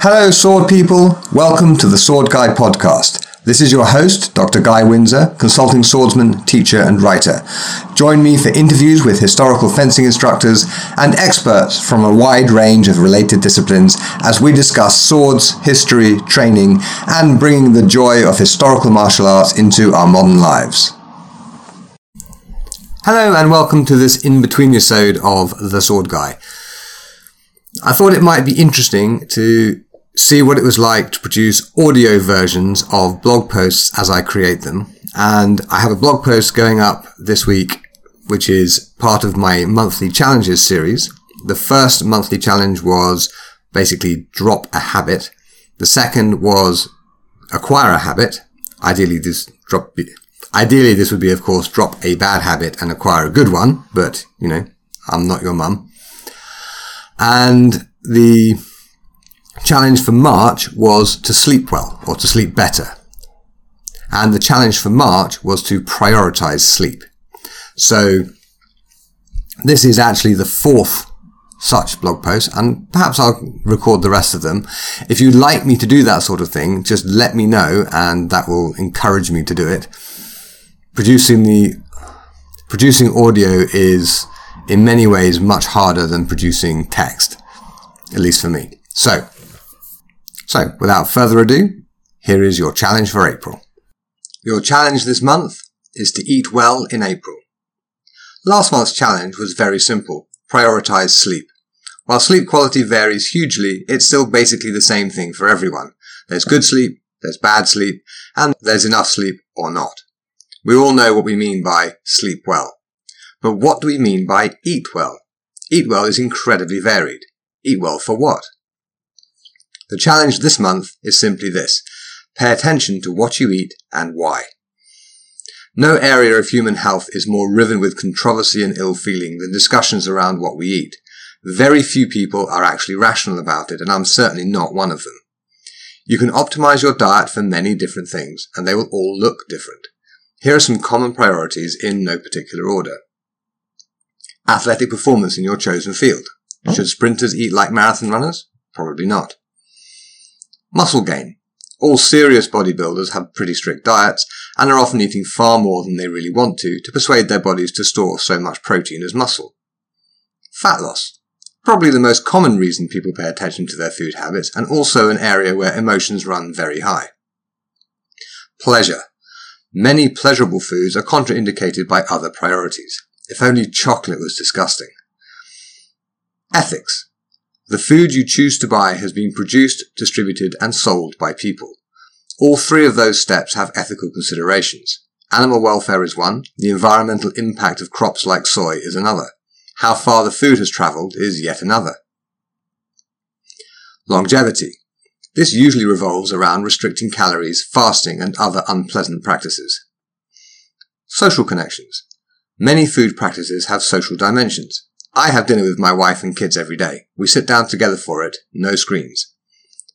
Hello, sword people. Welcome to the Sword Guy podcast. This is your host, Dr. Guy Windsor, consulting swordsman, teacher, and writer. Join me for interviews with historical fencing instructors and experts from a wide range of related disciplines as we discuss swords, history, training, and bringing the joy of historical martial arts into our modern lives. Hello, and welcome to this in between episode of The Sword Guy. I thought it might be interesting to see what it was like to produce audio versions of blog posts as I create them. And I have a blog post going up this week, which is part of my monthly challenges series. The first monthly challenge was basically drop a habit. The second was acquire a habit. Ideally, this drop, ideally, this would be, of course, drop a bad habit and acquire a good one. But, you know, I'm not your mum. And the challenge for March was to sleep well or to sleep better. And the challenge for March was to prioritize sleep. So this is actually the fourth such blog post and perhaps I'll record the rest of them. If you'd like me to do that sort of thing, just let me know and that will encourage me to do it. Producing the, producing audio is in many ways much harder than producing text, at least for me. So so, without further ado, here is your challenge for April. Your challenge this month is to eat well in April. Last month's challenge was very simple. Prioritize sleep. While sleep quality varies hugely, it's still basically the same thing for everyone. There's good sleep, there's bad sleep, and there's enough sleep or not. We all know what we mean by sleep well. But what do we mean by eat well? Eat well is incredibly varied. Eat well for what? The challenge this month is simply this. Pay attention to what you eat and why. No area of human health is more riven with controversy and ill feeling than discussions around what we eat. Very few people are actually rational about it, and I'm certainly not one of them. You can optimize your diet for many different things, and they will all look different. Here are some common priorities in no particular order. Athletic performance in your chosen field. Hmm? Should sprinters eat like marathon runners? Probably not. Muscle gain. All serious bodybuilders have pretty strict diets and are often eating far more than they really want to to persuade their bodies to store so much protein as muscle. Fat loss. Probably the most common reason people pay attention to their food habits and also an area where emotions run very high. Pleasure. Many pleasurable foods are contraindicated by other priorities. If only chocolate was disgusting. Ethics. The food you choose to buy has been produced, distributed, and sold by people. All three of those steps have ethical considerations. Animal welfare is one, the environmental impact of crops like soy is another. How far the food has travelled is yet another. Longevity. This usually revolves around restricting calories, fasting, and other unpleasant practices. Social connections. Many food practices have social dimensions. I have dinner with my wife and kids every day. We sit down together for it, no screens.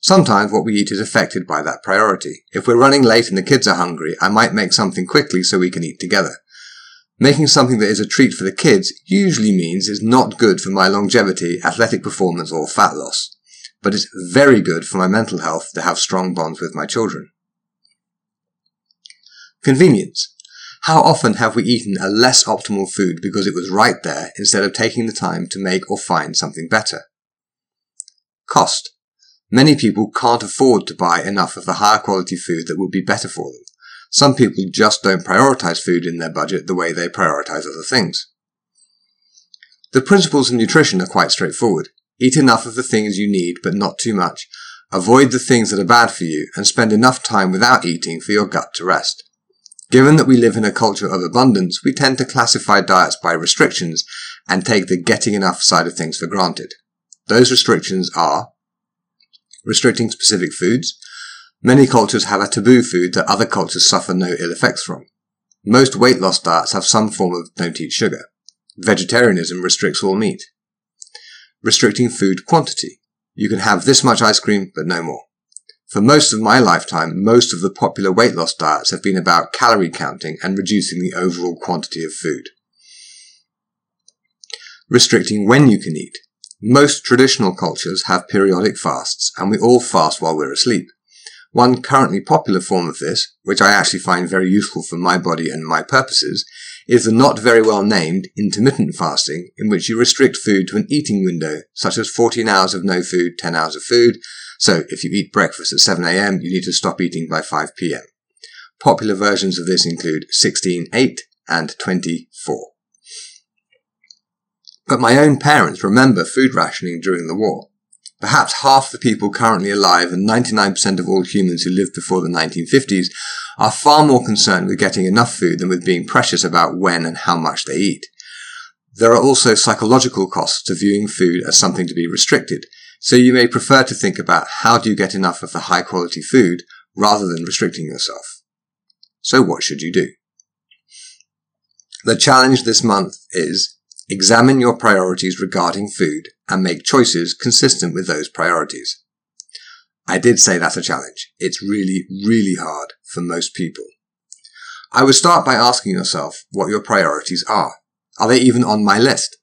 Sometimes what we eat is affected by that priority. If we're running late and the kids are hungry, I might make something quickly so we can eat together. Making something that is a treat for the kids usually means it's not good for my longevity, athletic performance, or fat loss. But it's very good for my mental health to have strong bonds with my children. Convenience. How often have we eaten a less optimal food because it was right there instead of taking the time to make or find something better? Cost. Many people can't afford to buy enough of the higher quality food that would be better for them. Some people just don't prioritize food in their budget the way they prioritize other things. The principles of nutrition are quite straightforward. Eat enough of the things you need, but not too much. Avoid the things that are bad for you, and spend enough time without eating for your gut to rest. Given that we live in a culture of abundance, we tend to classify diets by restrictions and take the getting enough side of things for granted. Those restrictions are restricting specific foods. Many cultures have a taboo food that other cultures suffer no ill effects from. Most weight loss diets have some form of don't eat sugar. Vegetarianism restricts all meat. Restricting food quantity. You can have this much ice cream, but no more. For most of my lifetime, most of the popular weight loss diets have been about calorie counting and reducing the overall quantity of food. Restricting when you can eat. Most traditional cultures have periodic fasts, and we all fast while we're asleep. One currently popular form of this, which I actually find very useful for my body and my purposes, is the not very well named intermittent fasting, in which you restrict food to an eating window, such as 14 hours of no food, 10 hours of food. So if you eat breakfast at 7am, you need to stop eating by 5pm. Popular versions of this include 16, 8 and 24. But my own parents remember food rationing during the war. Perhaps half the people currently alive and 99% of all humans who lived before the 1950s are far more concerned with getting enough food than with being precious about when and how much they eat. There are also psychological costs to viewing food as something to be restricted, so you may prefer to think about how do you get enough of the high quality food rather than restricting yourself. So what should you do? The challenge this month is examine your priorities regarding food and make choices consistent with those priorities. I did say that's a challenge. It's really, really hard for most people. I would start by asking yourself what your priorities are. Are they even on my list?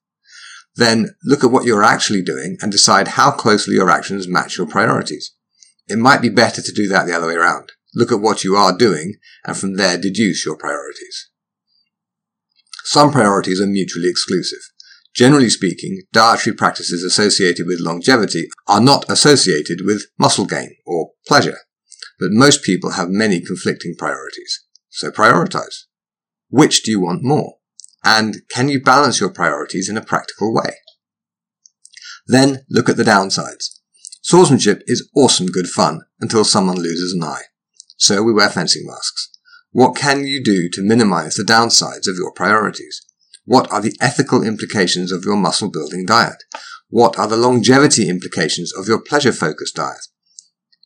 Then look at what you're actually doing and decide how closely your actions match your priorities. It might be better to do that the other way around. Look at what you are doing and from there deduce your priorities. Some priorities are mutually exclusive. Generally speaking, dietary practices associated with longevity are not associated with muscle gain or pleasure, but most people have many conflicting priorities. So prioritize. Which do you want more? And can you balance your priorities in a practical way? Then look at the downsides. Swordsmanship is awesome good fun until someone loses an eye. So we wear fencing masks. What can you do to minimize the downsides of your priorities? What are the ethical implications of your muscle building diet? What are the longevity implications of your pleasure focused diet?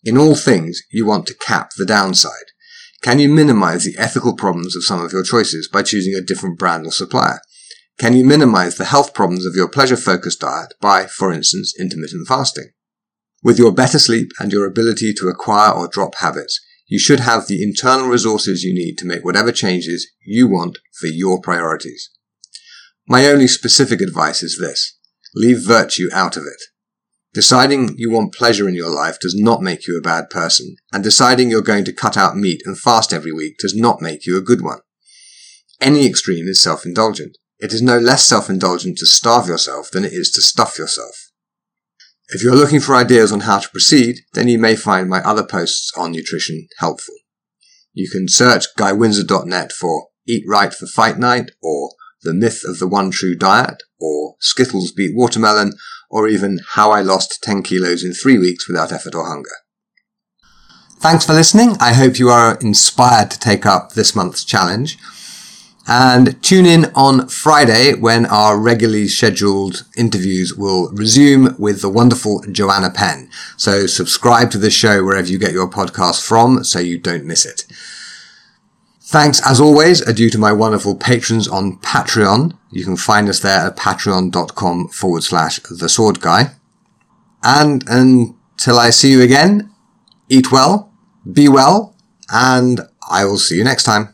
In all things, you want to cap the downside. Can you minimize the ethical problems of some of your choices by choosing a different brand or supplier? Can you minimize the health problems of your pleasure focused diet by, for instance, intermittent fasting? With your better sleep and your ability to acquire or drop habits, you should have the internal resources you need to make whatever changes you want for your priorities. My only specific advice is this. Leave virtue out of it. Deciding you want pleasure in your life does not make you a bad person, and deciding you're going to cut out meat and fast every week does not make you a good one. Any extreme is self-indulgent. It is no less self-indulgent to starve yourself than it is to stuff yourself. If you're looking for ideas on how to proceed, then you may find my other posts on nutrition helpful. You can search guywindsor.net for Eat Right for Fight Night or The Myth of the One True Diet or Skittles Beat Watermelon or even How I Lost 10 Kilos in 3 Weeks Without Effort or Hunger. Thanks for listening. I hope you are inspired to take up this month's challenge. And tune in on Friday when our regularly scheduled interviews will resume with the wonderful Joanna Penn. So subscribe to the show wherever you get your podcast from so you don't miss it. Thanks as always are due to my wonderful patrons on Patreon. You can find us there at patreon.com forward slash the sword guy. And until I see you again, eat well, be well, and I will see you next time.